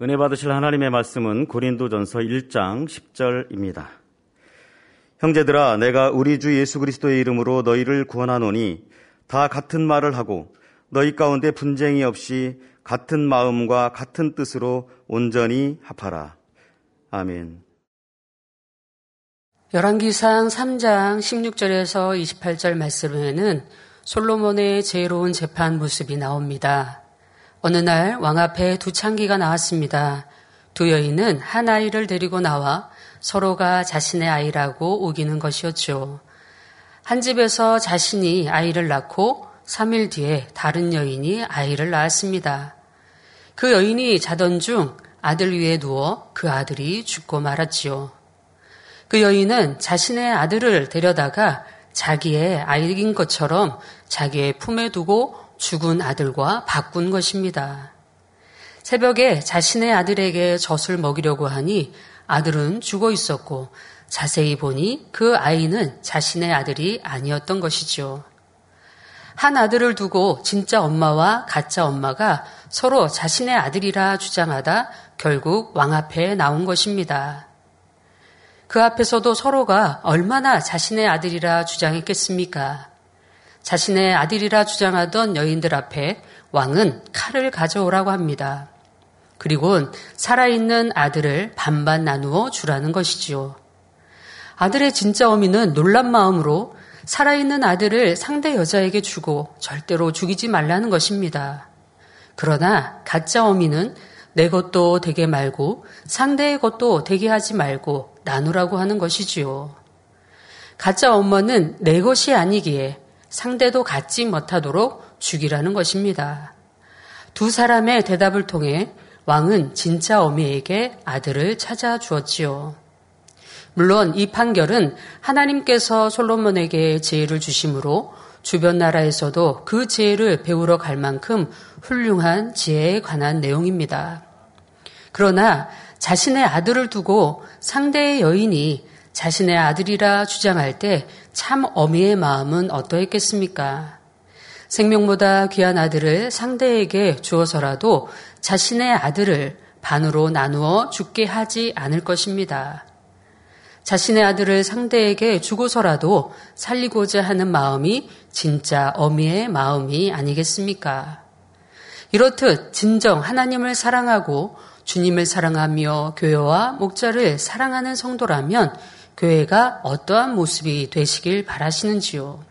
은혜 받으실 하나님의 말씀은 고린도전서 1장 10절입니다. 형제들아 내가 우리 주 예수 그리스도의 이름으로 너희를 구원하노니 다 같은 말을 하고 너희 가운데 분쟁이 없이 같은 마음과 같은 뜻으로 온전히 합하라. 아멘. 열왕기상 3장 16절에서 28절 말씀에는 솔로몬의 지혜로운 재판 모습이 나옵니다. 어느 날 왕 앞에 두 창기가 나왔습니다. 두 여인은 한 아이를 데리고 나와 서로가 자신의 아이라고 우기는 것이었죠. 한 집에서 자신이 아이를 낳고 3일 뒤에 다른 여인이 아이를 낳았습니다. 그 여인이 자던 중 아들 위에 누워 그 아들이 죽고 말았지요. 그 여인은 자신의 아들을 데려다가 자기의 아이인 것처럼 자기의 품에 두고 죽은 아들과 바꾼 것입니다. 새벽에 자신의 아들에게 젖을 먹이려고 하니 아들은 죽어 있었고 자세히 보니 그 아이는 자신의 아들이 아니었던 것이죠. 한 아들을 두고 진짜 엄마와 가짜 엄마가 서로 자신의 아들이라 주장하다 결국 왕 앞에 나온 것입니다. 그 앞에서도 서로가 얼마나 자신의 아들이라 주장했겠습니까? 자신의 아들이라 주장하던 여인들 앞에 왕은 칼을 가져오라고 합니다. 그리고 살아있는 아들을 반반 나누어 주라는 것이지요. 아들의 진짜 어미는 놀란 마음으로 살아있는 아들을 상대 여자에게 주고 절대로 죽이지 말라는 것입니다. 그러나 가짜 어미는 내 것도 되게 말고 상대의 것도 되게 하지 말고 나누라고 하는 것이지요. 가짜 엄마는 내 것이 아니기에 상대도 갖지 못하도록 죽이라는 것입니다. 두 사람의 대답을 통해 왕은 진짜 어미에게 아들을 찾아 주었지요. 물론 이 판결은 하나님께서 솔로몬에게 지혜를 주심으로 주변 나라에서도 그 지혜를 배우러 갈 만큼 훌륭한 지혜에 관한 내용입니다. 그러나 자신의 아들을 두고 상대의 여인이 자신의 아들이라 주장할 때 참 어미의 마음은 어떠했겠습니까? 생명보다 귀한 아들을 상대에게 주어서라도 자신의 아들을 반으로 나누어 죽게 하지 않을 것입니다. 자신의 아들을 상대에게 주고서라도 살리고자 하는 마음이 진짜 어미의 마음이 아니겠습니까? 이렇듯 진정 하나님을 사랑하고 주님을 사랑하며 교회와 목자를 사랑하는 성도라면 교회가 어떠한 모습이 되시길 바라시는지요.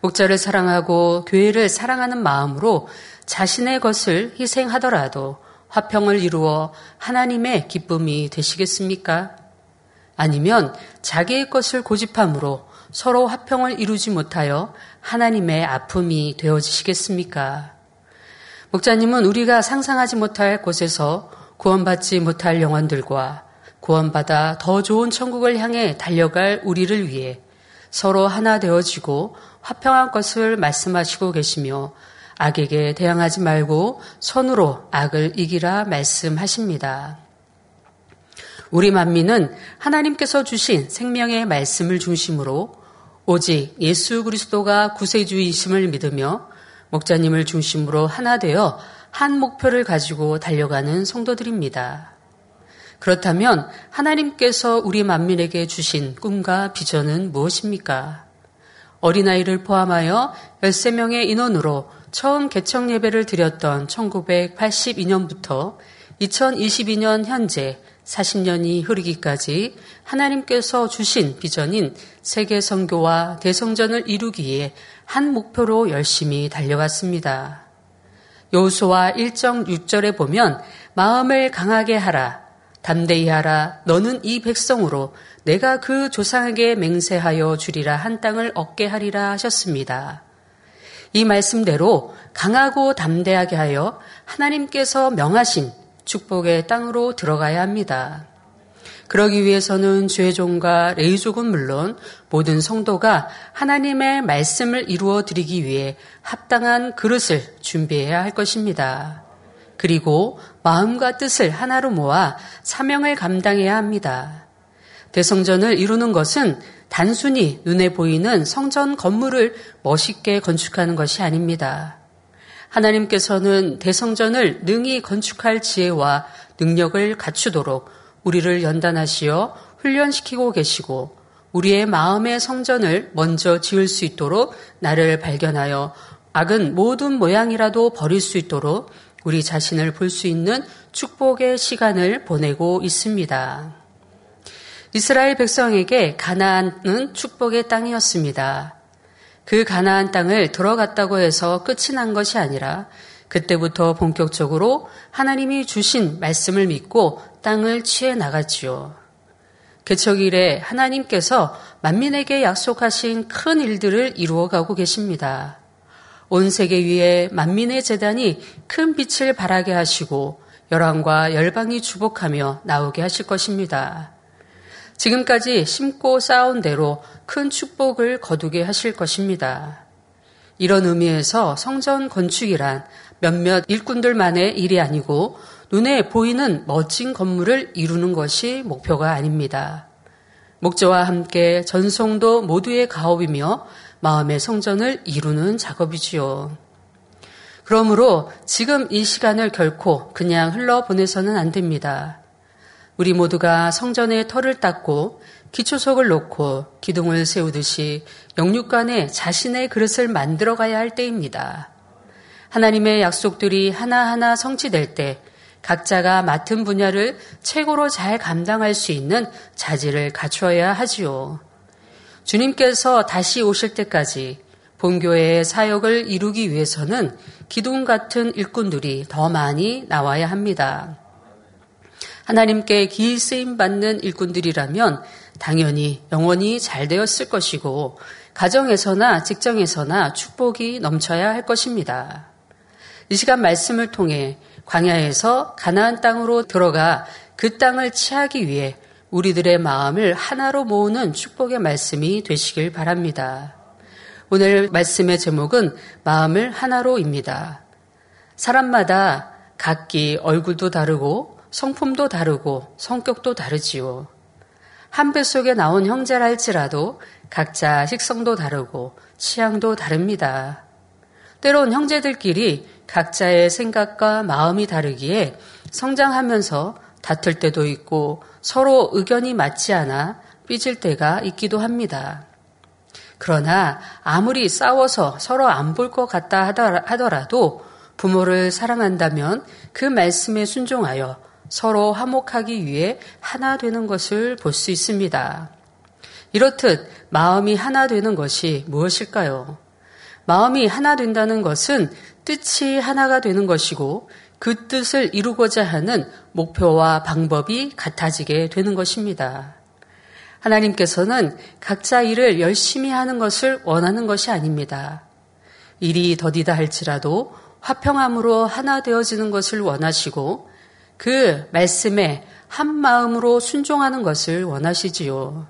목자를 사랑하고 교회를 사랑하는 마음으로 자신의 것을 희생하더라도 화평을 이루어 하나님의 기쁨이 되시겠습니까? 아니면 자기의 것을 고집함으로 서로 화평을 이루지 못하여 하나님의 아픔이 되어지시겠습니까? 목자님은 우리가 상상하지 못할 곳에서 구원받지 못할 영혼들과 구원받아 더 좋은 천국을 향해 달려갈 우리를 위해 서로 하나 되어지고 화평한 것을 말씀하시고 계시며 악에게 대항하지 말고 손으로 악을 이기라 말씀하십니다. 우리 만민은 하나님께서 주신 생명의 말씀을 중심으로 오직 예수 그리스도가 구세주이심을 믿으며 목자님을 중심으로 하나 되어 한 목표를 가지고 달려가는 성도들입니다. 그렇다면 하나님께서 우리 만민에게 주신 꿈과 비전은 무엇입니까? 어린아이를 포함하여 13명의 인원으로 처음 개청 예배를 드렸던 1982년부터 2022년 현재 40년이 흐르기까지 하나님께서 주신 비전인 세계 선교와 대성전을 이루기에 한 목표로 열심히 달려왔습니다. 여호수아 1정 6절에 보면 마음을 강하게 하라 담대히 하라 너는 이 백성으로 내가 그 조상에게 맹세하여 주리라 한 땅을 얻게 하리라 하셨습니다. 이 말씀대로 강하고 담대하게 하여 하나님께서 명하신 축복의 땅으로 들어가야 합니다. 그러기 위해서는 죄종과 레이족은 물론 모든 성도가 하나님의 말씀을 이루어 드리기 위해 합당한 그릇을 준비해야 할 것입니다. 그리고 마음과 뜻을 하나로 모아 사명을 감당해야 합니다. 대성전을 이루는 것은 단순히 눈에 보이는 성전 건물을 멋있게 건축하는 것이 아닙니다. 하나님께서는 대성전을 능히 건축할 지혜와 능력을 갖추도록 우리를 연단하시어 훈련시키고 계시고 우리의 마음의 성전을 먼저 지을 수 있도록 나를 발견하여 악은 모든 모양이라도 버릴 수 있도록 우리 자신을 볼 수 있는 축복의 시간을 보내고 있습니다. 이스라엘 백성에게 가나안은 축복의 땅이었습니다. 그 가나안 땅을 들어갔다고 해서 끝이 난 것이 아니라 그때부터 본격적으로 하나님이 주신 말씀을 믿고 땅을 취해 나갔지요. 개척 이래 하나님께서 만민에게 약속하신 큰 일들을 이루어가고 계십니다. 온 세계 위에 만민의 재단이 큰 빛을 발하게 하시고 열왕과 열방이 주복하며 나오게 하실 것입니다. 지금까지 심고 쌓은 대로 큰 축복을 거두게 하실 것입니다. 이런 의미에서 성전 건축이란 몇몇 일꾼들만의 일이 아니고 눈에 보이는 멋진 건물을 이루는 것이 목표가 아닙니다. 목재와 함께 전송도 모두의 가업이며 마음의 성전을 이루는 작업이지요. 그러므로 지금 이 시간을 결코 그냥 흘러보내서는 안 됩니다. 우리 모두가 성전의 털을 닦고 기초석을 놓고 기둥을 세우듯이 영육간에 자신의 그릇을 만들어 가야 할 때입니다. 하나님의 약속들이 하나하나 성취될 때 각자가 맡은 분야를 최고로 잘 감당할 수 있는 자질을 갖추어야 하지요. 주님께서 다시 오실 때까지 본교회의 사역을 이루기 위해서는 기둥 같은 일꾼들이 더 많이 나와야 합니다. 하나님께 기 쓰임 받는 일꾼들이라면 당연히 영원히 잘 되었을 것이고 가정에서나 직장에서나 축복이 넘쳐야 할 것입니다. 이 시간 말씀을 통해 광야에서 가나안 땅으로 들어가 그 땅을 취하기 위해 우리들의 마음을 하나로 모으는 축복의 말씀이 되시길 바랍니다. 오늘 말씀의 제목은 마음을 하나로입니다. 사람마다 각기 얼굴도 다르고 성품도 다르고 성격도 다르지요. 한 뱃속에 나온 형제라 할지라도 각자 식성도 다르고 취향도 다릅니다. 때론 형제들끼리 각자의 생각과 마음이 다르기에 성장하면서 다툴 때도 있고 서로 의견이 맞지 않아 삐질 때가 있기도 합니다. 그러나 아무리 싸워서 서로 안 볼 것 같다 하더라도 부모를 사랑한다면 그 말씀에 순종하여 서로 화목하기 위해 하나 되는 것을 볼 수 있습니다. 이렇듯 마음이 하나 되는 것이 무엇일까요? 마음이 하나 된다는 것은 뜻이 하나가 되는 것이고 그 뜻을 이루고자 하는 목표와 방법이 같아지게 되는 것입니다. 하나님께서는 각자 일을 열심히 하는 것을 원하는 것이 아닙니다. 일이 더디다 할지라도 화평함으로 하나 되어지는 것을 원하시고 그 말씀에 한 마음으로 순종하는 것을 원하시지요.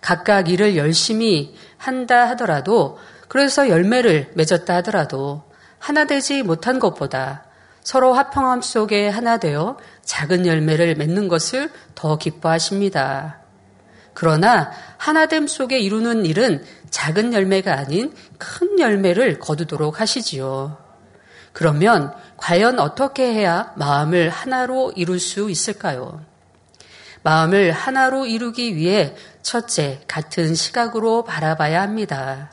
각각 일을 열심히 한다 하더라도 그래서 열매를 맺었다 하더라도 하나 되지 못한 것보다 서로 화평함 속에 하나 되어 작은 열매를 맺는 것을 더 기뻐하십니다. 그러나 하나됨 속에 이루는 일은 작은 열매가 아닌 큰 열매를 거두도록 하시지요. 그러면 과연 어떻게 해야 마음을 하나로 이룰 수 있을까요? 마음을 하나로 이루기 위해 첫째, 같은 시각으로 바라봐야 합니다.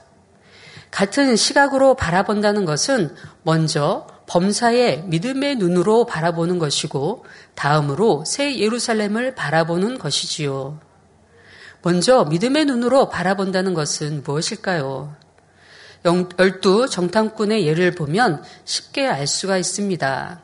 같은 시각으로 바라본다는 것은 먼저 범사의 믿음의 눈으로 바라보는 것이고 다음으로 새 예루살렘을 바라보는 것이지요. 먼저 믿음의 눈으로 바라본다는 것은 무엇일까요? 열두 정탐꾼의 예를 보면 쉽게 알 수가 있습니다.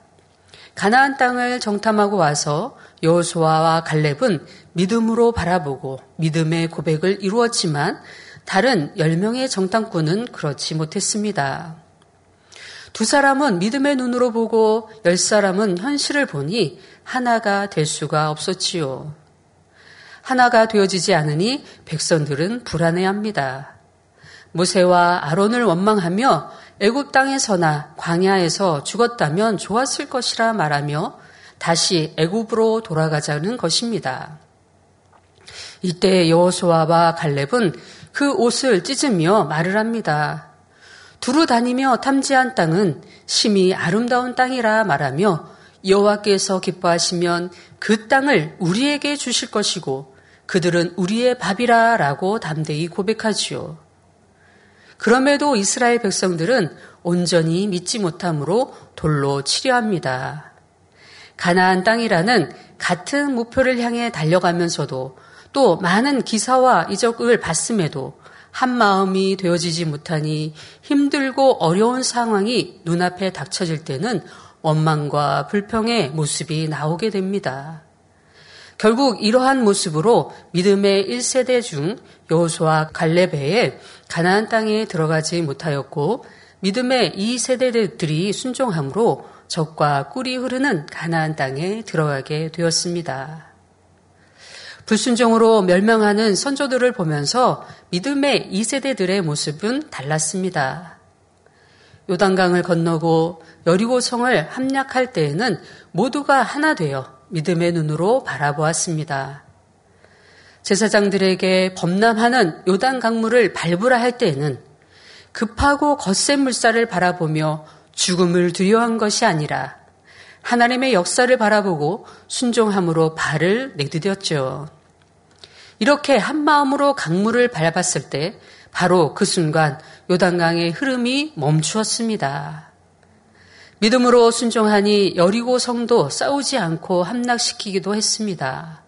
가나안 땅을 정탐하고 와서 여호수아와 갈렙은 믿음으로 바라보고 믿음의 고백을 이루었지만 다른 10명의 정탐꾼은 그렇지 못했습니다. 두 사람은 믿음의 눈으로 보고 열 사람은 현실을 보니 하나가 될 수가 없었지요. 하나가 되어지지 않으니 백성들은 불안해합니다. 모세와 아론을 원망하며 애굽 땅에서나 광야에서 죽었다면 좋았을 것이라 말하며 다시 애굽으로 돌아가자는 것입니다. 이때 여호수아와 갈렙은 그 옷을 찢으며 말을 합니다. 두루 다니며 탐지한 땅은 심히 아름다운 땅이라 말하며 여호와께서 기뻐하시면 그 땅을 우리에게 주실 것이고 그들은 우리의 밥이라 라고 담대히 고백하지요. 그럼에도 이스라엘 백성들은 온전히 믿지 못함으로 돌로 치려합니다. 가나안 땅이라는 같은 목표를 향해 달려가면서도 또 많은 기사와 이적을 봤음에도 한 마음이 되어지지 못하니 힘들고 어려운 상황이 눈앞에 닥쳐질 때는 원망과 불평의 모습이 나오게 됩니다. 결국 이러한 모습으로 믿음의 1세대 중 여호수아 갈레베에 가나안 땅에 들어가지 못하였고 믿음의 2세대들이 순종함으로 적과 꿀이 흐르는 가나안 땅에 들어가게 되었습니다. 불순종으로 멸망하는 선조들을 보면서 믿음의 2세대들의 모습은 달랐습니다. 요단강을 건너고 여리고 성을 함락할 때에는 모두가 하나 되어 믿음의 눈으로 바라보았습니다. 제사장들에게 범람하는 요단 강물을 밟으라 할 때에는 급하고 거센 물살을 바라보며 죽음을 두려워한 것이 아니라 하나님의 역사를 바라보고 순종함으로 발을 내디뎠죠. 이렇게 한 마음으로 강물을 밟았을 때 바로 그 순간 요단강의 흐름이 멈추었습니다. 믿음으로 순종하니 여리고 성도 싸우지 않고 함락시키기도 했습니다.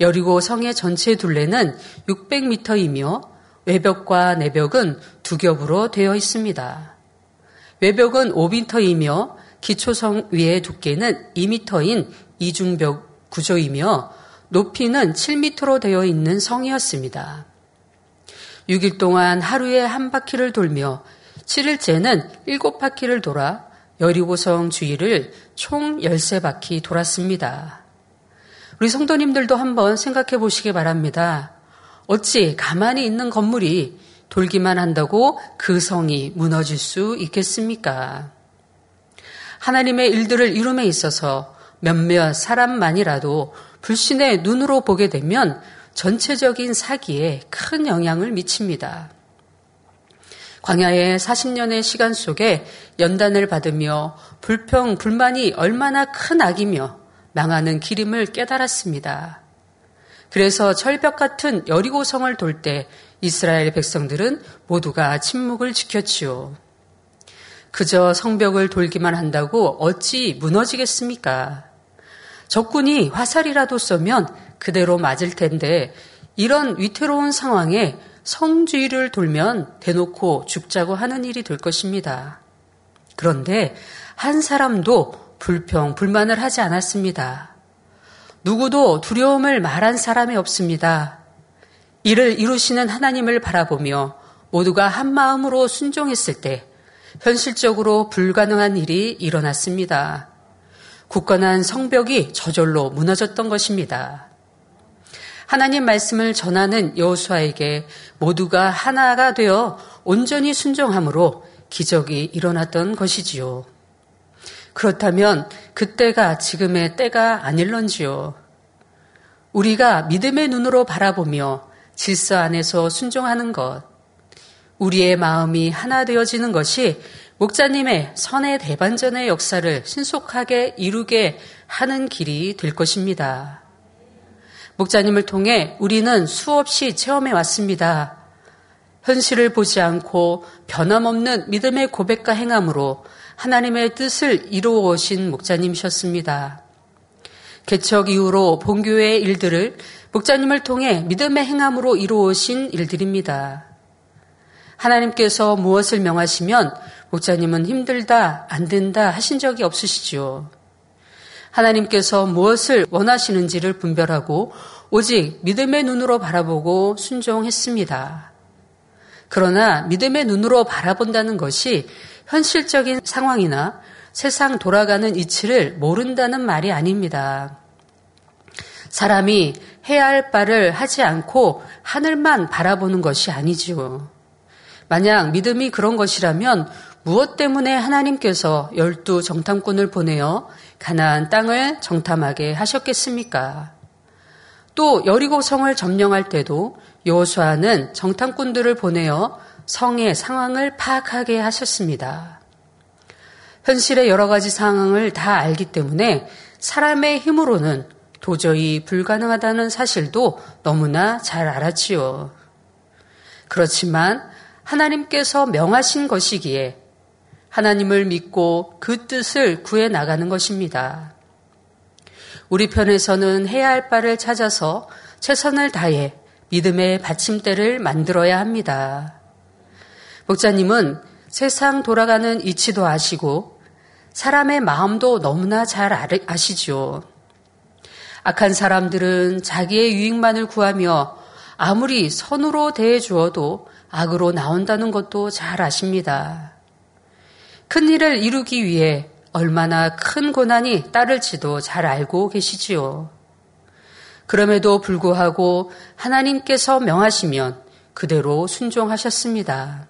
여리고 성의 전체 둘레는 600m이며 외벽과 내벽은 두 겹으로 되어 있습니다. 외벽은 5m이며 기초성 위의 두께는 2m인 이중벽 구조이며 높이는 7m로 되어 있는 성이었습니다. 6일 동안 하루에 한 바퀴를 돌며 7일째는 7바퀴를 돌아 여리고성 주위를 총 13바퀴 돌았습니다. 우리 성도님들도 한번 생각해 보시기 바랍니다. 어찌 가만히 있는 건물이 돌기만 한다고 그 성이 무너질 수 있겠습니까? 하나님의 일들을 이룸에 있어서 몇몇 사람만이라도 불신의 눈으로 보게 되면 전체적인 사기에 큰 영향을 미칩니다. 광야의 40년의 시간 속에 연단을 받으며 불평, 불만이 얼마나 큰 악이며 망하는 기림을 깨달았습니다. 그래서 철벽 같은 여리고성을 돌 때 이스라엘 백성들은 모두가 침묵을 지켰지요. 그저 성벽을 돌기만 한다고 어찌 무너지겠습니까? 적군이 화살이라도 쏘면 그대로 맞을 텐데 이런 위태로운 상황에 성주의를 돌면 대놓고 죽자고 하는 일이 될 것입니다. 그런데 한 사람도 불평, 불만을 하지 않았습니다. 누구도 두려움을 말한 사람이 없습니다. 이를 이루시는 하나님을 바라보며 모두가 한 마음으로 순종했을 때 현실적으로 불가능한 일이 일어났습니다. 굳건한 성벽이 저절로 무너졌던 것입니다. 하나님 말씀을 전하는 여호수아에게 모두가 하나가 되어 온전히 순종함으로 기적이 일어났던 것이지요. 그렇다면 그때가 지금의 때가 아닐런지요. 우리가 믿음의 눈으로 바라보며 질서 안에서 순종하는 것, 우리의 마음이 하나 되어지는 것이 목자님의 선의 대반전의 역사를 신속하게 이루게 하는 길이 될 것입니다. 목자님을 통해 우리는 수없이 체험해 왔습니다. 현실을 보지 않고 변함없는 믿음의 고백과 행함으로 하나님의 뜻을 이루어 오신 목자님이셨습니다. 개척 이후로 본교회의 일들을 목자님을 통해 믿음의 행함으로 이루어 오신 일들입니다. 하나님께서 무엇을 명하시면 목자님은 힘들다, 안 된다 하신 적이 없으시지요. 하나님께서 무엇을 원하시는지를 분별하고 오직 믿음의 눈으로 바라보고 순종했습니다. 그러나 믿음의 눈으로 바라본다는 것이 현실적인 상황이나 세상 돌아가는 이치를 모른다는 말이 아닙니다. 사람이 해야 할 바를 하지 않고 하늘만 바라보는 것이 아니지요. 만약 믿음이 그런 것이라면 무엇 때문에 하나님께서 열두 정탐꾼을 보내어 가나안 땅을 정탐하게 하셨겠습니까? 또 여리고 성을 점령할 때도 여호수아는 정탐꾼들을 보내어 성의 상황을 파악하게 하셨습니다. 현실의 여러 가지 상황을 다 알기 때문에 사람의 힘으로는 도저히 불가능하다는 사실도 너무나 잘 알았지요. 그렇지만 하나님께서 명하신 것이기에 하나님을 믿고 그 뜻을 구해 나가는 것입니다. 우리 편에서는 해야 할 바를 찾아서 최선을 다해 믿음의 받침대를 만들어야 합니다. 목자님은 세상 돌아가는 이치도 아시고 사람의 마음도 너무나 잘 아시죠. 악한 사람들은 자기의 유익만을 구하며 아무리 선으로 대해 주어도 악으로 나온다는 것도 잘 아십니다. 큰 일을 이루기 위해 얼마나 큰 고난이 따를지도 잘 알고 계시지요. 그럼에도 불구하고 하나님께서 명하시면 그대로 순종하셨습니다.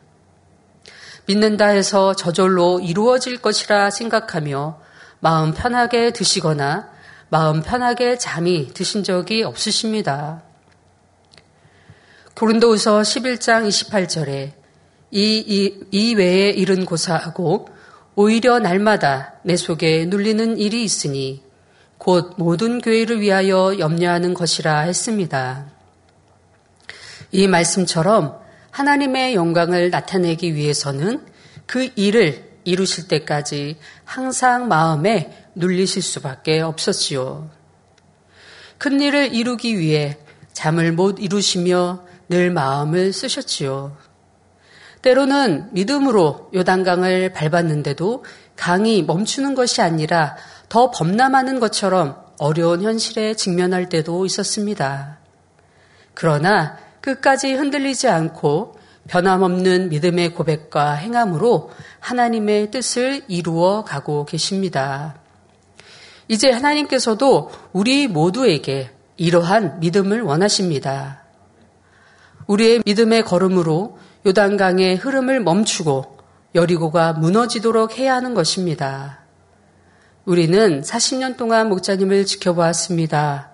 믿는다 해서 저절로 이루어질 것이라 생각하며 마음 편하게 드시거나 마음 편하게 잠이 드신 적이 없으십니다. 고린도후서 11장 28절에 이, 이, 이 외에 일은 고사하고 오히려 날마다 내 속에 눌리는 일이 있으니 곧 모든 교회를 위하여 염려하는 것이라 했습니다. 이 말씀처럼 하나님의 영광을 나타내기 위해서는 그 일을 이루실 때까지 항상 마음에 눌리실 수밖에 없었지요. 큰 일을 이루기 위해 잠을 못 이루시며 늘 마음을 쓰셨지요. 때로는 믿음으로 요단강을 밟았는데도 강이 멈추는 것이 아니라 더 범람하는 것처럼 어려운 현실에 직면할 때도 있었습니다. 그러나 끝까지 흔들리지 않고 변함없는 믿음의 고백과 행함으로 하나님의 뜻을 이루어 가고 계십니다. 이제 하나님께서도 우리 모두에게 이러한 믿음을 원하십니다. 우리의 믿음의 걸음으로 요단강의 흐름을 멈추고 여리고가 무너지도록 해야 하는 것입니다. 우리는 40년 동안 목자님을 지켜보았습니다.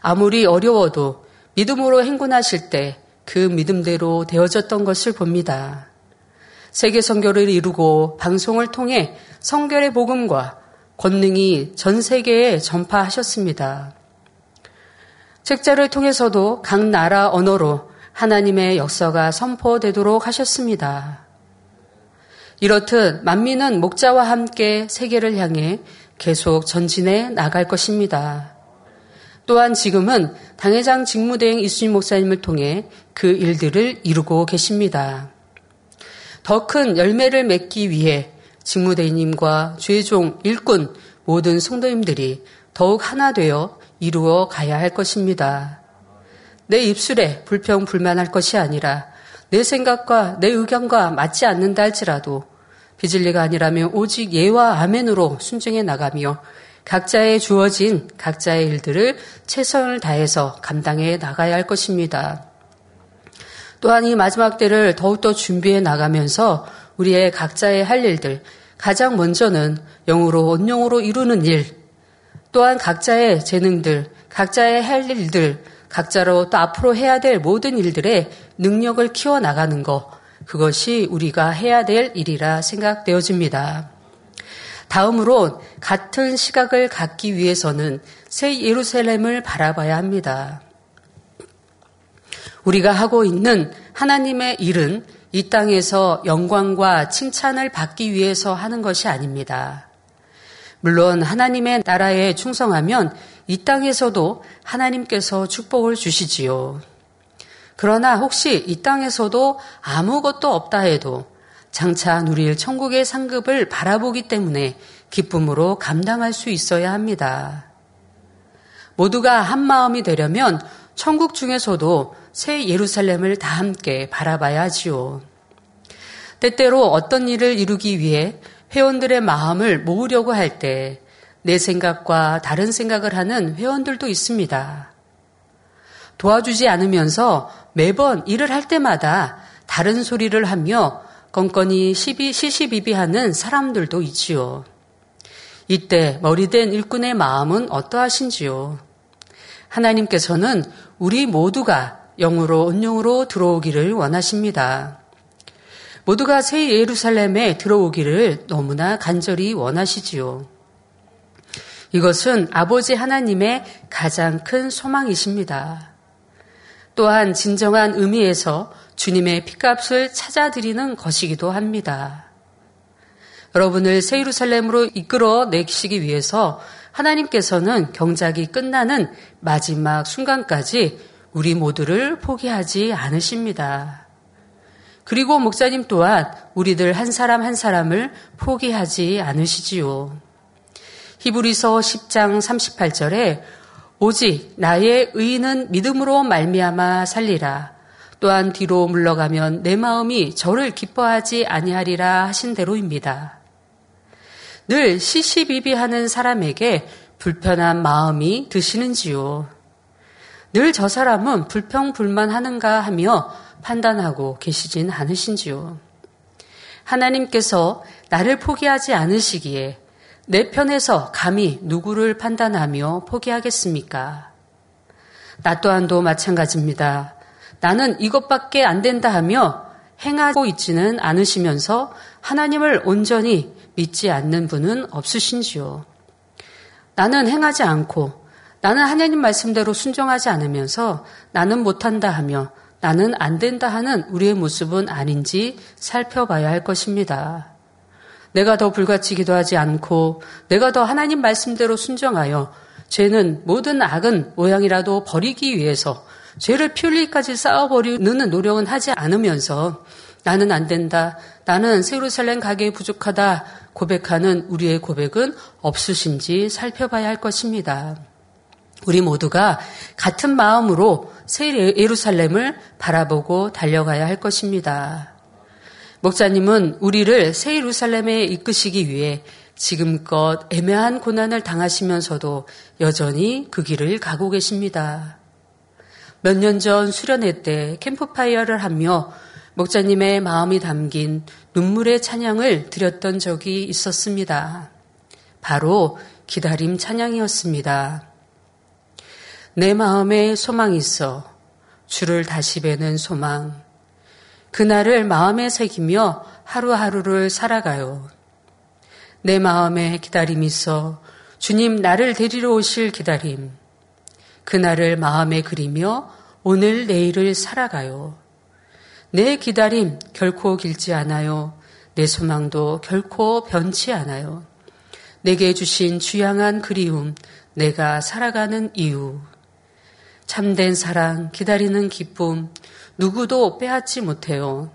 아무리 어려워도 믿음으로 행군하실 때 그 믿음대로 되어졌던 것을 봅니다. 세계 선교를 이루고 방송을 통해 성결의 복음과 권능이 전 세계에 전파하셨습니다. 책자를 통해서도 각 나라 언어로 하나님의 역사가 선포되도록 하셨습니다. 이렇듯 만민은 목자와 함께 세계를 향해 계속 전진해 나갈 것입니다. 또한 지금은 당회장 직무대행 이수진 목사님을 통해 그 일들을 이루고 계십니다. 더 큰 열매를 맺기 위해 직무대행님과 죄종, 일꾼, 모든 성도님들이 더욱 하나 되어 이루어 가야 할 것입니다. 내 입술에 불평, 불만할 것이 아니라 내 생각과 내 의견과 맞지 않는다 할지라도 비질리가 아니라면 오직 예와 아멘으로 순종해 나가며 각자의 주어진 각자의 일들을 최선을 다해서 감당해 나가야 할 것입니다. 또한 이 마지막 때를 더욱더 준비해 나가면서 우리의 각자의 할 일들, 가장 먼저는 영으로 온영으로 이루는 일, 또한 각자의 재능들, 각자의 할 일들, 각자로 또 앞으로 해야 될 모든 일들의 능력을 키워 나가는 것, 그것이 우리가 해야 될 일이라 생각되어집니다. 다음으로 같은 시각을 갖기 위해서는 새 예루살렘을 바라봐야 합니다. 우리가 하고 있는 하나님의 일은 이 땅에서 영광과 칭찬을 받기 위해서 하는 것이 아닙니다. 물론 하나님의 나라에 충성하면 이 땅에서도 하나님께서 축복을 주시지요. 그러나 혹시 이 땅에서도 아무것도 없다 해도 장차 누릴 천국의 상급을 바라보기 때문에 기쁨으로 감당할 수 있어야 합니다. 모두가 한 마음이 되려면 천국 중에서도 새 예루살렘을 다 함께 바라봐야 하지요. 때때로 어떤 일을 이루기 위해 회원들의 마음을 모으려고 할 때 내 생각과 다른 생각을 하는 회원들도 있습니다. 도와주지 않으면서 매번 일을 할 때마다 다른 소리를 하며 건건이 시비, 시시비비하는 사람들도 있지요. 이때 머리된 일꾼의 마음은 어떠하신지요? 하나님께서는 우리 모두가 영으로 온영으로 들어오기를 원하십니다. 모두가 새 예루살렘에 들어오기를 너무나 간절히 원하시지요. 이것은 아버지 하나님의 가장 큰 소망이십니다. 또한 진정한 의미에서 주님의 피값을 찾아드리는 것이기도 합니다. 여러분을 새 예루살렘으로 이끌어 내시기 위해서 하나님께서는 경작이 끝나는 마지막 순간까지 우리 모두를 포기하지 않으십니다. 그리고 목사님 또한 우리들 한 사람 한 사람을 포기하지 않으시지요. 히브리서 10장 38절에 오직 나의 의인은 믿음으로 말미암아 살리라. 또한 뒤로 물러가면 내 마음이 저를 기뻐하지 아니하리라 하신 대로입니다. 늘 시시비비하는 사람에게 불편한 마음이 드시는지요. 늘 저 사람은 불평불만하는가 하며 판단하고 계시진 않으신지요. 하나님께서 나를 포기하지 않으시기에 내 편에서 감히 누구를 판단하며 포기하겠습니까? 나 또한도 마찬가지입니다. 나는 이것밖에 안 된다 하며 행하고 있지는 않으시면서 하나님을 온전히 믿지 않는 분은 없으신지요. 나는 행하지 않고 나는 하나님 말씀대로 순종하지 않으면서 나는 못한다 하며 나는 안 된다 하는 우리의 모습은 아닌지 살펴봐야 할 것입니다. 내가 더 불같이 기도하지 않고 내가 더 하나님 말씀대로 순종하여 죄는 모든 악은 모양이라도 버리기 위해서 죄를 피 흘리기까지 쌓아버리는 노력은 하지 않으면서 나는 안 된다. 나는 세루살렘 가기에 부족하다. 고백하는 우리의 고백은 없으신지 살펴봐야 할 것입니다. 우리 모두가 같은 마음으로 새 예루살렘을 바라보고 달려가야 할 것입니다. 목사님은 우리를 새 예루살렘에 이끄시기 위해 지금껏 애매한 고난을 당하시면서도 여전히 그 길을 가고 계십니다. 몇 년 전 수련회 때 캠프파이어를 하며 목자님의 마음이 담긴 눈물의 찬양을 드렸던 적이 있었습니다. 바로 기다림 찬양이었습니다. 내 마음에 소망이 있어 주를 다시 뵈는 소망. 그날을 마음에 새기며 하루하루를 살아가요. 내 마음에 기다림이 있어 주님 나를 데리러 오실 기다림. 그날을 마음에 그리며 오늘 내일을 살아가요. 내 기다림 결코 길지 않아요. 내 소망도 결코 변치 않아요. 내게 주신 주양한 그리움, 내가 살아가는 이유. 참된 사랑, 기다리는 기쁨, 누구도 빼앗지 못해요.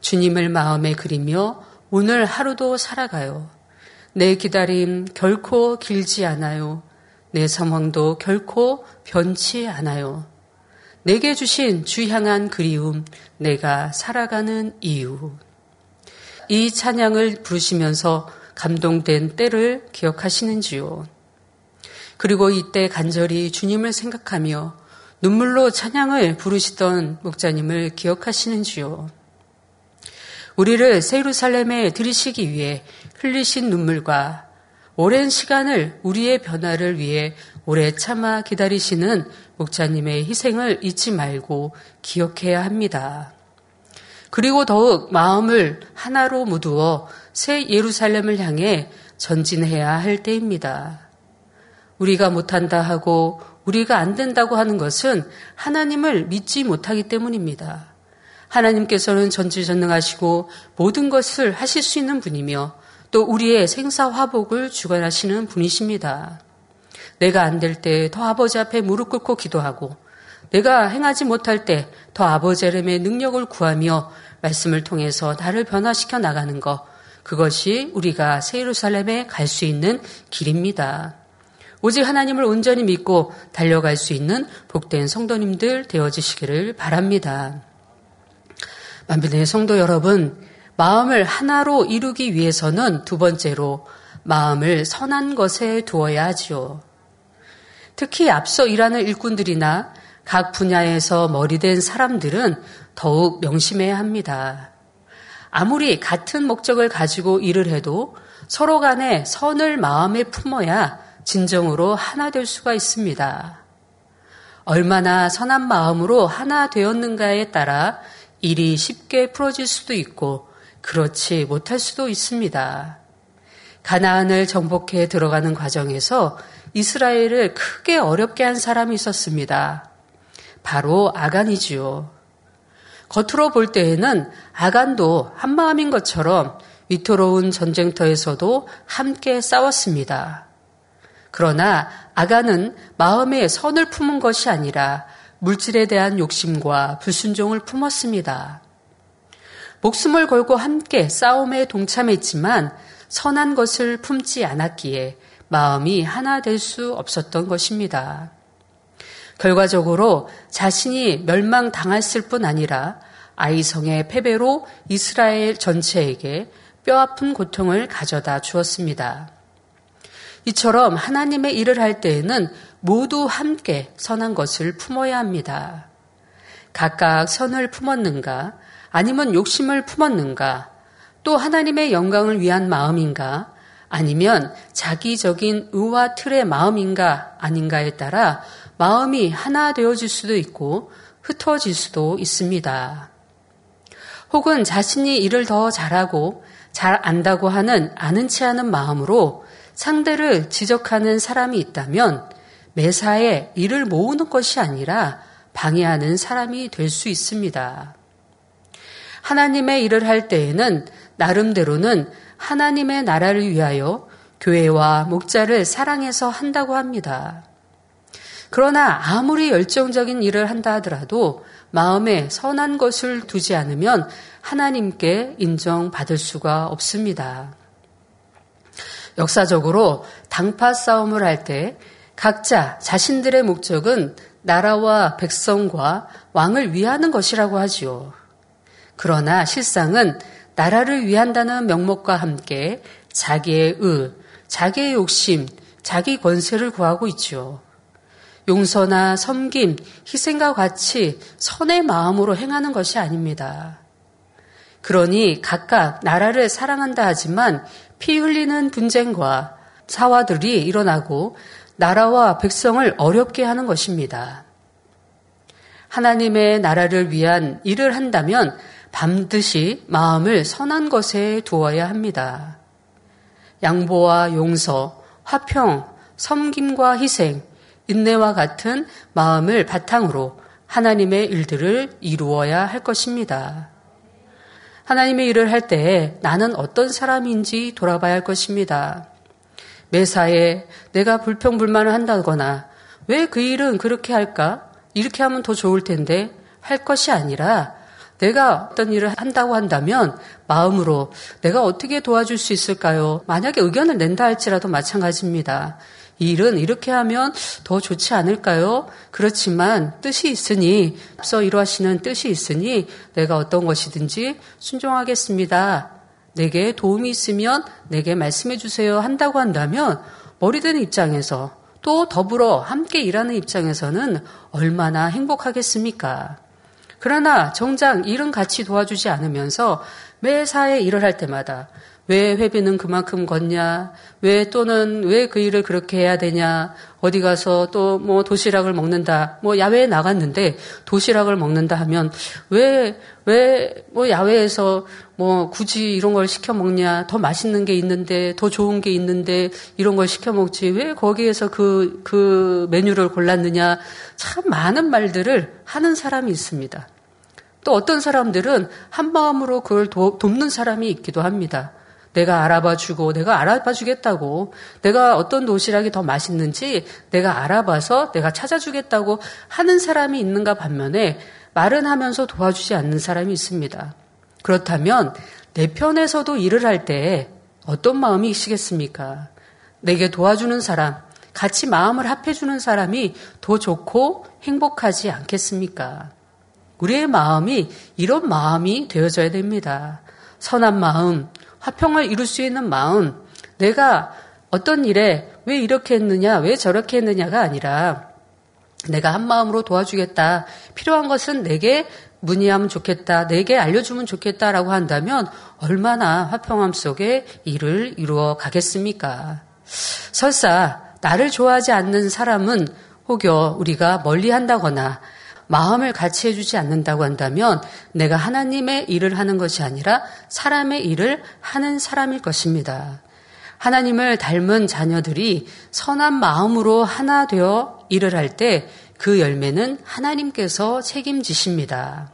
주님을 마음에 그리며 오늘 하루도 살아가요. 내 기다림 결코 길지 않아요. 내 소망도 결코 변치 않아요. 내게 주신 주 향한 그리움, 내가 살아가는 이유. 이 찬양을 부르시면서 감동된 때를 기억하시는지요? 그리고 이때 간절히 주님을 생각하며 눈물로 찬양을 부르시던 목자님을 기억하시는지요? 우리를 세루살렘에 들이시기 위해 흘리신 눈물과 오랜 시간을 우리의 변화를 위해 오래 참아 기다리시는 목자님의 희생을 잊지 말고 기억해야 합니다. 그리고 더욱 마음을 하나로 무두어 새 예루살렘을 향해 전진해야 할 때입니다. 우리가 못한다 하고 우리가 안 된다고 하는 것은 하나님을 믿지 못하기 때문입니다. 하나님께서는 전지전능하시고 모든 것을 하실 수 있는 분이며 또 우리의 생사화복을 주관하시는 분이십니다. 내가 안 될 때 더 아버지 앞에 무릎 꿇고 기도하고 내가 행하지 못할 때 더 아버지 이름의 능력을 구하며 말씀을 통해서 나를 변화시켜 나가는 것 그것이 우리가 새 예루살렘에 갈 수 있는 길입니다. 오직 하나님을 온전히 믿고 달려갈 수 있는 복된 성도님들 되어지시기를 바랍니다. 만빈의 성도 여러분, 마음을 하나로 이루기 위해서는 두 번째로 마음을 선한 것에 두어야 하지요. 특히 앞서 일하는 일꾼들이나 각 분야에서 머리된 사람들은 더욱 명심해야 합니다. 아무리 같은 목적을 가지고 일을 해도 서로 간에 선을 마음에 품어야 진정으로 하나 될 수가 있습니다. 얼마나 선한 마음으로 하나 되었는가에 따라 일이 쉽게 풀어질 수도 있고 그렇지 못할 수도 있습니다. 가나안을 정복해 들어가는 과정에서 이스라엘을 크게 어렵게 한 사람이 있었습니다. 바로 아간이지요. 겉으로 볼 때에는 아간도 한마음인 것처럼 위토로운 전쟁터에서도 함께 싸웠습니다. 그러나 아간은 마음에 선을 품은 것이 아니라 물질에 대한 욕심과 불순종을 품었습니다. 목숨을 걸고 함께 싸움에 동참했지만 선한 것을 품지 않았기에 마음이 하나 될 수 없었던 것입니다. 결과적으로 자신이 멸망당했을 뿐 아니라 아이성의 패배로 이스라엘 전체에게 뼈아픈 고통을 가져다 주었습니다. 이처럼 하나님의 일을 할 때에는 모두 함께 선한 것을 품어야 합니다. 각각 선을 품었는가, 아니면 욕심을 품었는가, 또 하나님의 영광을 위한 마음인가, 아니면 자기적인 의와 틀의 마음인가 아닌가에 따라 마음이 하나 되어질 수도 있고 흩어질 수도 있습니다. 혹은 자신이 일을 더 잘하고 잘 안다고 하는 아는 체 하는 마음으로 상대를 지적하는 사람이 있다면 매사에 일을 모으는 것이 아니라 방해하는 사람이 될 수 있습니다. 하나님의 일을 할 때에는 나름대로는 하나님의 나라를 위하여 교회와 목자를 사랑해서 한다고 합니다. 그러나 아무리 열정적인 일을 한다 하더라도 마음에 선한 것을 두지 않으면 하나님께 인정받을 수가 없습니다. 역사적으로 당파 싸움을 할 때 각자 자신들의 목적은 나라와 백성과 왕을 위하는 것이라고 하지요. 그러나 실상은 나라를 위한다는 명목과 함께 자기의 의, 자기의 욕심, 자기 권세를 구하고 있죠. 용서나 섬김, 희생과 같이 선의 마음으로 행하는 것이 아닙니다. 그러니 각각 나라를 사랑한다 하지만 피 흘리는 분쟁과 사화들이 일어나고 나라와 백성을 어렵게 하는 것입니다. 하나님의 나라를 위한 일을 한다면 반드시 마음을 선한 것에 두어야 합니다. 양보와 용서, 화평, 섬김과 희생, 인내와 같은 마음을 바탕으로 하나님의 일들을 이루어야 할 것입니다. 하나님의 일을 할때 나는 어떤 사람인지 돌아봐야 할 것입니다. 매사에 내가 불평불만을 한다거나 왜 그 일은 그렇게 할까? 이렇게 하면 더 좋을 텐데 할 것이 아니라 내가 어떤 일을 한다고 한다면 마음으로 내가 어떻게 도와줄 수 있을까요? 만약에 의견을 낸다 할지라도 마찬가지입니다. 이 일은 이렇게 하면 더 좋지 않을까요? 그렇지만 뜻이 있으니, 앞서 이루하시는 뜻이 있으니 내가 어떤 것이든지 순종하겠습니다. 내게 도움이 있으면 내게 말씀해 주세요 한다고 한다면 머리되는 입장에서 또 더불어 함께 일하는 입장에서는 얼마나 행복하겠습니까? 그러나 정작 일은 같이 도와주지 않으면서 매사에 일을 할 때마다 왜 회비는 그만큼 걷냐? 왜 또는 왜 그 일을 그렇게 해야 되냐? 어디 가서 또 뭐 도시락을 먹는다. 뭐 야외에 나갔는데 도시락을 먹는다 하면 왜, 왜 뭐 야외에서 뭐 굳이 이런 걸 시켜 먹냐? 더 맛있는 게 있는데, 더 좋은 게 있는데 이런 걸 시켜 먹지. 왜 거기에서 그, 그 메뉴를 골랐느냐? 참 많은 말들을 하는 사람이 있습니다. 또 어떤 사람들은 한 마음으로 그걸 도, 돕는 사람이 있기도 합니다. 내가 알아봐 주고 내가 알아봐 주겠다고 내가 어떤 도시락이 더 맛있는지 내가 알아봐서 내가 찾아주겠다고 하는 사람이 있는가 반면에 말은 하면서 도와주지 않는 사람이 있습니다. 그렇다면 내 편에서도 일을 할 때 어떤 마음이 있시겠습니까? 내게 도와주는 사람, 같이 마음을 합해주는 사람이 더 좋고 행복하지 않겠습니까? 우리의 마음이 이런 마음이 되어져야 됩니다. 선한 마음, 화평을 이룰 수 있는 마음, 내가 어떤 일에 왜 이렇게 했느냐, 왜 저렇게 했느냐가 아니라 내가 한 마음으로 도와주겠다. 필요한 것은 내게 문의하면 좋겠다. 내게 알려주면 좋겠다라고 한다면 얼마나 화평함 속에 일을 이루어 가겠습니까? 설사 나를 좋아하지 않는 사람은 혹여 우리가 멀리 한다거나 마음을 같이 해주지 않는다고 한다면 내가 하나님의 일을 하는 것이 아니라 사람의 일을 하는 사람일 것입니다. 하나님을 닮은 자녀들이 선한 마음으로 하나 되어 일을 할 때 그 열매는 하나님께서 책임지십니다.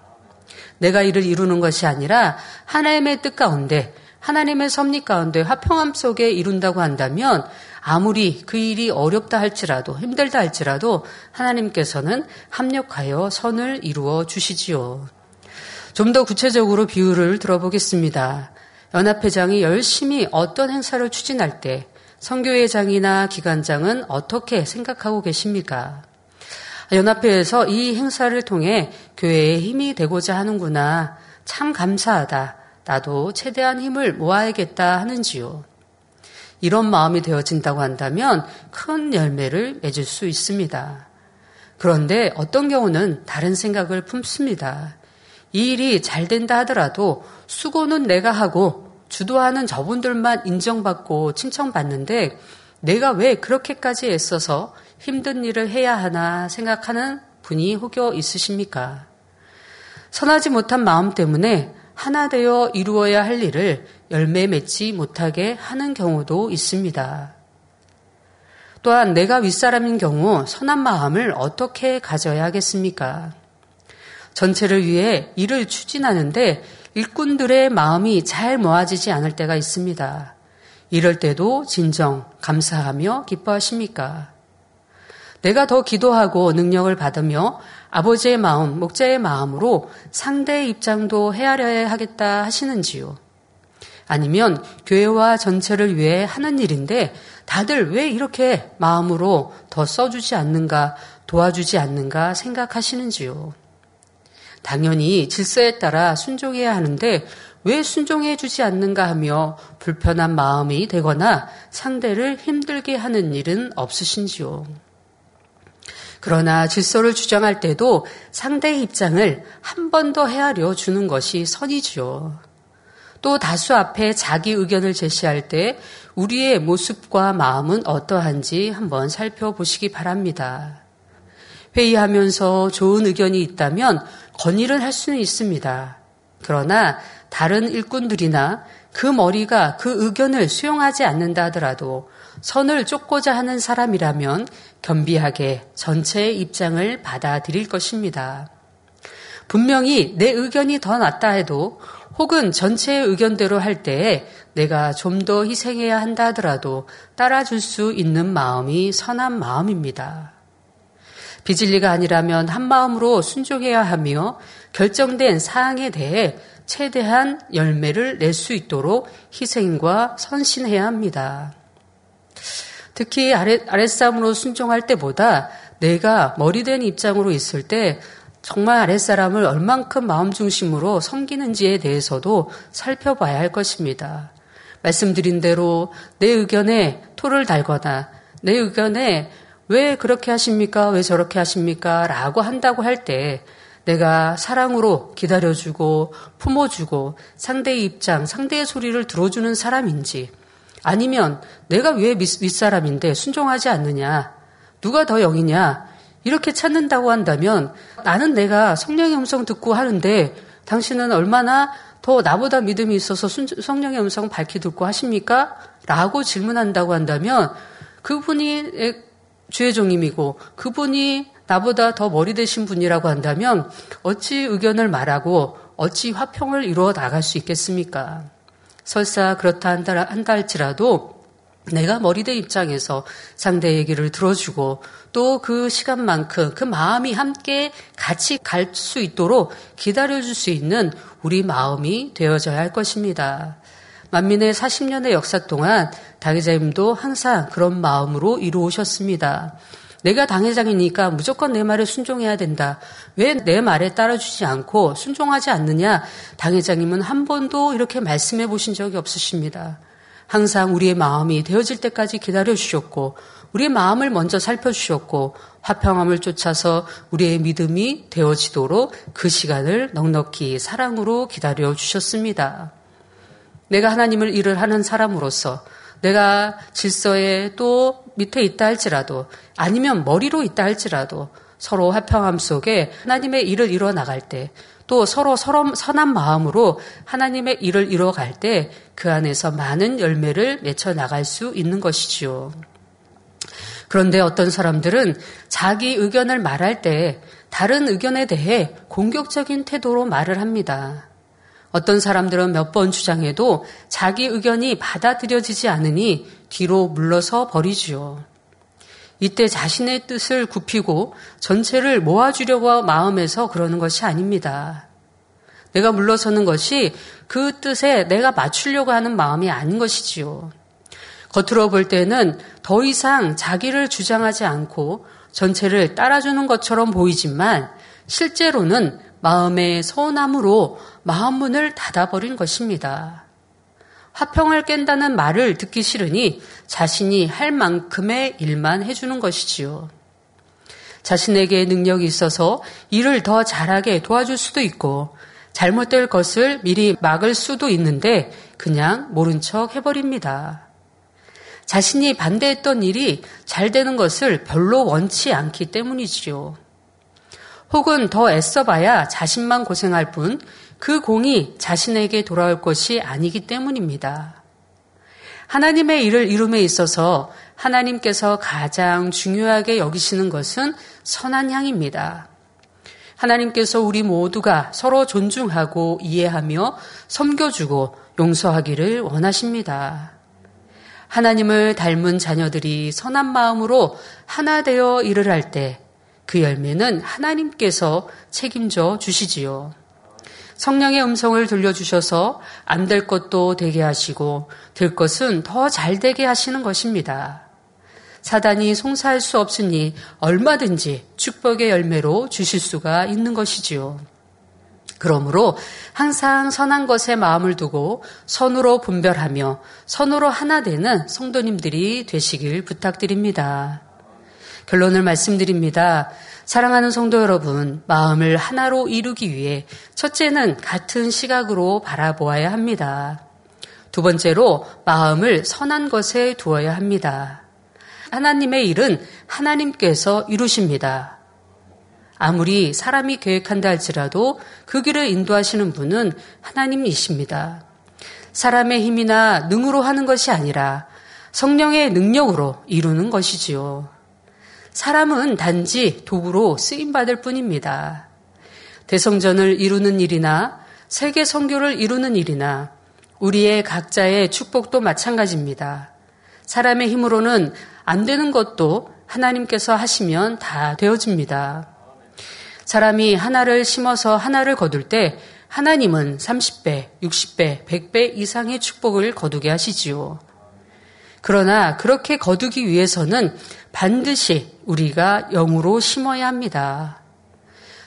내가 이를 이루는 것이 아니라 하나님의 뜻 가운데 하나님의 섭리 가운데 화평함 속에 이룬다고 한다면 아무리 그 일이 어렵다 할지라도 힘들다 할지라도 하나님께서는 합력하여 선을 이루어 주시지요. 좀 더 구체적으로 비유를 들어보겠습니다. 연합회장이 열심히 어떤 행사를 추진할 때 선교회장이나 기관장은 어떻게 생각하고 계십니까? 연합회에서 이 행사를 통해 교회에 힘이 되고자 하는구나. 참 감사하다. 나도 최대한 힘을 모아야겠다 하는지요. 이런 마음이 되어진다고 한다면 큰 열매를 맺을 수 있습니다. 그런데 어떤 경우는 다른 생각을 품습니다. 이 일이 잘 된다 하더라도 수고는 내가 하고 주도하는 저분들만 인정받고 칭찬받는데 내가 왜 그렇게까지 애써서 힘든 일을 해야 하나 생각하는 분이 혹여 있으십니까? 선하지 못한 마음 때문에 하나 되어 이루어야 할 일을 열매 맺지 못하게 하는 경우도 있습니다. 또한 내가 윗사람인 경우 선한 마음을 어떻게 가져야 하겠습니까? 전체를 위해 일을 추진하는데 일꾼들의 마음이 잘 모아지지 않을 때가 있습니다. 이럴 때도 진정 감사하며 기뻐하십니까? 내가 더 기도하고 능력을 받으며 아버지의 마음, 목자의 마음으로 상대의 입장도 헤아려야 하겠다 하시는지요? 아니면 교회와 전체를 위해 하는 일인데 다들 왜 이렇게 마음으로 더 써주지 않는가, 도와주지 않는가 생각하시는지요? 당연히 질서에 따라 순종해야 하는데 왜 순종해 주지 않는가 하며 불편한 마음이 되거나 상대를 힘들게 하는 일은 없으신지요? 그러나 질서를 주장할 때도 상대의 입장을 한 번 더 헤아려 주는 것이 선이지요. 또 다수 앞에 자기 의견을 제시할 때 우리의 모습과 마음은 어떠한지 한번 살펴보시기 바랍니다. 회의하면서 좋은 의견이 있다면 건의를 할 수는 있습니다. 그러나 다른 일꾼들이나 그 머리가 그 의견을 수용하지 않는다 하더라도 선을 쫓고자 하는 사람이라면 겸비하게 전체의 입장을 받아들일 것입니다. 분명히 내 의견이 더 낫다 해도 혹은 전체의 의견대로 할 때에 내가 좀 더 희생해야 한다 하더라도 따라줄 수 있는 마음이 선한 마음입니다. 비질리가 아니라면 한 마음으로 순종해야 하며 결정된 사항에 대해 최대한 열매를 낼 수 있도록 희생과 선신해야 합니다. 특히 아랫, 아랫사람으로 순종할 때보다 내가 머리된 입장으로 있을 때 정말 아랫사람을 얼만큼 마음 중심으로 섬기는지에 대해서도 살펴봐야 할 것입니다. 말씀드린 대로 내 의견에 토를 달거나 내 의견에 왜 그렇게 하십니까? 왜 저렇게 하십니까? 라고 한다고 할 때 내가 사랑으로 기다려주고 품어주고 상대의 입장, 상대의 소리를 들어주는 사람인지 아니면 내가 왜 윗사람인데 순종하지 않느냐? 누가 더 영이냐? 이렇게 찾는다고 한다면 나는 내가 성령의 음성 듣고 하는데 당신은 얼마나 더 나보다 믿음이 있어서 성령의 음성 밝히 듣고 하십니까? 라고 질문한다고 한다면 그분이 주의 종임이고 그분이 나보다 더 머리 되신 분이라고 한다면 어찌 의견을 말하고 어찌 화평을 이루어 나갈 수 있겠습니까? 설사 그렇다 한다 할지라도 내가 머리대 입장에서 상대 얘기를 들어주고 또 그 시간만큼 그 마음이 함께 같이 갈 수 있도록 기다려줄 수 있는 우리 마음이 되어져야 할 것입니다. 만민의 40년의 역사 동안 당회자님도 항상 그런 마음으로 이루어오셨습니다. 내가 당회장이니까 무조건 내 말에 순종해야 된다. 왜 내 말에 따라주지 않고 순종하지 않느냐? 당회장님은 한 번도 이렇게 말씀해 보신 적이 없으십니다. 항상 우리의 마음이 되어질 때까지 기다려 주셨고, 우리의 마음을 먼저 살펴주셨고, 화평함을 쫓아서 우리의 믿음이 되어지도록 그 시간을 넉넉히 사랑으로 기다려 주셨습니다. 내가 하나님을 일을 하는 사람으로서 내가 질서에 또 밑에 있다 할지라도 아니면 머리로 있다 할지라도 서로 화평함 속에 하나님의 일을 이루어 나갈 때, 또 서로 서로 선한 마음으로 하나님의 일을 이루어갈 때 그 안에서 많은 열매를 맺혀 나갈 수 있는 것이지요. 그런데 어떤 사람들은 자기 의견을 말할 때 다른 의견에 대해 공격적인 태도로 말을 합니다. 어떤 사람들은 몇 번 주장해도 자기 의견이 받아들여지지 않으니 뒤로 물러서 버리지요. 이때 자신의 뜻을 굽히고 전체를 모아주려고 마음에서 그러는 것이 아닙니다. 내가 물러서는 것이 그 뜻에 내가 맞추려고 하는 마음이 아닌 것이지요. 겉으로 볼 때는 더 이상 자기를 주장하지 않고 전체를 따라주는 것처럼 보이지만 실제로는 마음의 서운함으로 마음문을 닫아버린 것입니다. 화평을 깬다는 말을 듣기 싫으니 자신이 할 만큼의 일만 해주는 것이지요. 자신에게 능력이 있어서 일을 더 잘하게 도와줄 수도 있고 잘못될 것을 미리 막을 수도 있는데 그냥 모른 척 해버립니다. 자신이 반대했던 일이 잘 되는 것을 별로 원치 않기 때문이지요. 혹은 더 애써봐야 자신만 고생할 뿐 그 공이 자신에게 돌아올 것이 아니기 때문입니다. 하나님의 일을 이룸에 있어서 하나님께서 가장 중요하게 여기시는 것은 선한 향입니다. 하나님께서 우리 모두가 서로 존중하고 이해하며 섬겨주고 용서하기를 원하십니다. 하나님을 닮은 자녀들이 선한 마음으로 하나 되어 일을 할 때 그 열매는 하나님께서 책임져 주시지요. 성령의 음성을 들려주셔서 안 될 것도 되게 하시고 될 것은 더 잘 되게 하시는 것입니다. 사단이 송사할 수 없으니 얼마든지 축복의 열매로 주실 수가 있는 것이지요. 그러므로 항상 선한 것에 마음을 두고 선으로 분별하며 선으로 하나 되는 성도님들이 되시길 부탁드립니다. 결론을 말씀드립니다. 사랑하는 성도 여러분, 마음을 하나로 이루기 위해 첫째는 같은 시각으로 바라보아야 합니다. 두 번째로 마음을 선한 것에 두어야 합니다. 하나님의 일은 하나님께서 이루십니다. 아무리 사람이 계획한다 할지라도 그 길을 인도하시는 분은 하나님이십니다. 사람의 힘이나 능으로 하는 것이 아니라 성령의 능력으로 이루는 것이지요. 사람은 단지 도구로 쓰임받을 뿐입니다. 대성전을 이루는 일이나 세계 선교를 이루는 일이나 우리의 각자의 축복도 마찬가지입니다. 사람의 힘으로는 안 되는 것도 하나님께서 하시면 다 되어집니다. 사람이 하나를 심어서 하나를 거둘 때 하나님은 30배, 60배, 100배 이상의 축복을 거두게 하시지요. 그러나 그렇게 거두기 위해서는 반드시 우리가 영으로 심어야 합니다.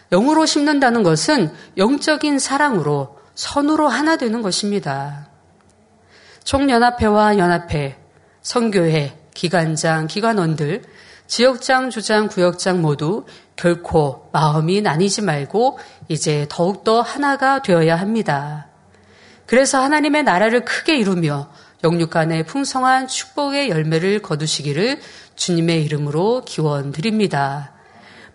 영으로 심는다는 것은 영적인 사랑으로 선으로 하나 되는 것입니다. 총연합회와 연합회, 성교회, 기관장, 기관원들, 지역장, 주장, 구역장 모두 결코 마음이 나뉘지 말고 이제 더욱더 하나가 되어야 합니다. 그래서 하나님의 나라를 크게 이루며 영육 간의 풍성한 축복의 열매를 거두시기를 주님의 이름으로 기원 드립니다.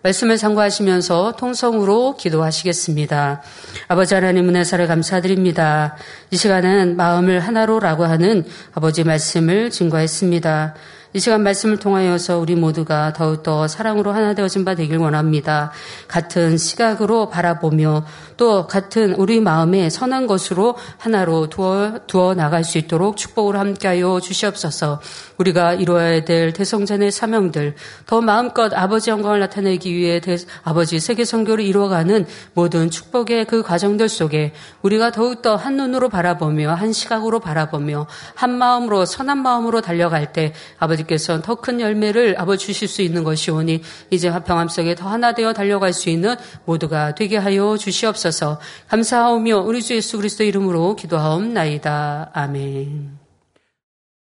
말씀을 상고하시면서 통성으로 기도하시겠습니다. 아버지 하나님 은혜사를 감사드립니다. 이 시간은 마음을 하나로라고 하는 아버지 말씀을 증거했습니다. 이 시간 말씀을 통하여서 우리 모두가 더욱더 사랑으로 하나 되어진 바 되길 원합니다. 같은 시각으로 바라보며 또 같은 우리 마음에 선한 것으로 하나로 두어, 두어 나갈 수 있도록 축복을 함께하여 주시옵소서. 우리가 이루어야 될 대성전의 사명들 더 마음껏 아버지 영광을 나타내기 위해 대, 아버지 세계 선교를 이루어가는 모든 축복의 그 과정들 속에 우리가 더욱더 한 눈으로 바라보며 한 시각으로 바라보며 한 마음으로 선한 마음으로 달려갈 때 아버지 아버지께서 더 큰 열매를 아버지 주실 수 있는 것이오니 이제 화평함 속에 더 하나 되어 달려갈 수 있는 모두가 되게 하여 주시 옵소서 감사하오며 우리 주 예수 그리스도 이름으로 기도하옵나이다. 아멘.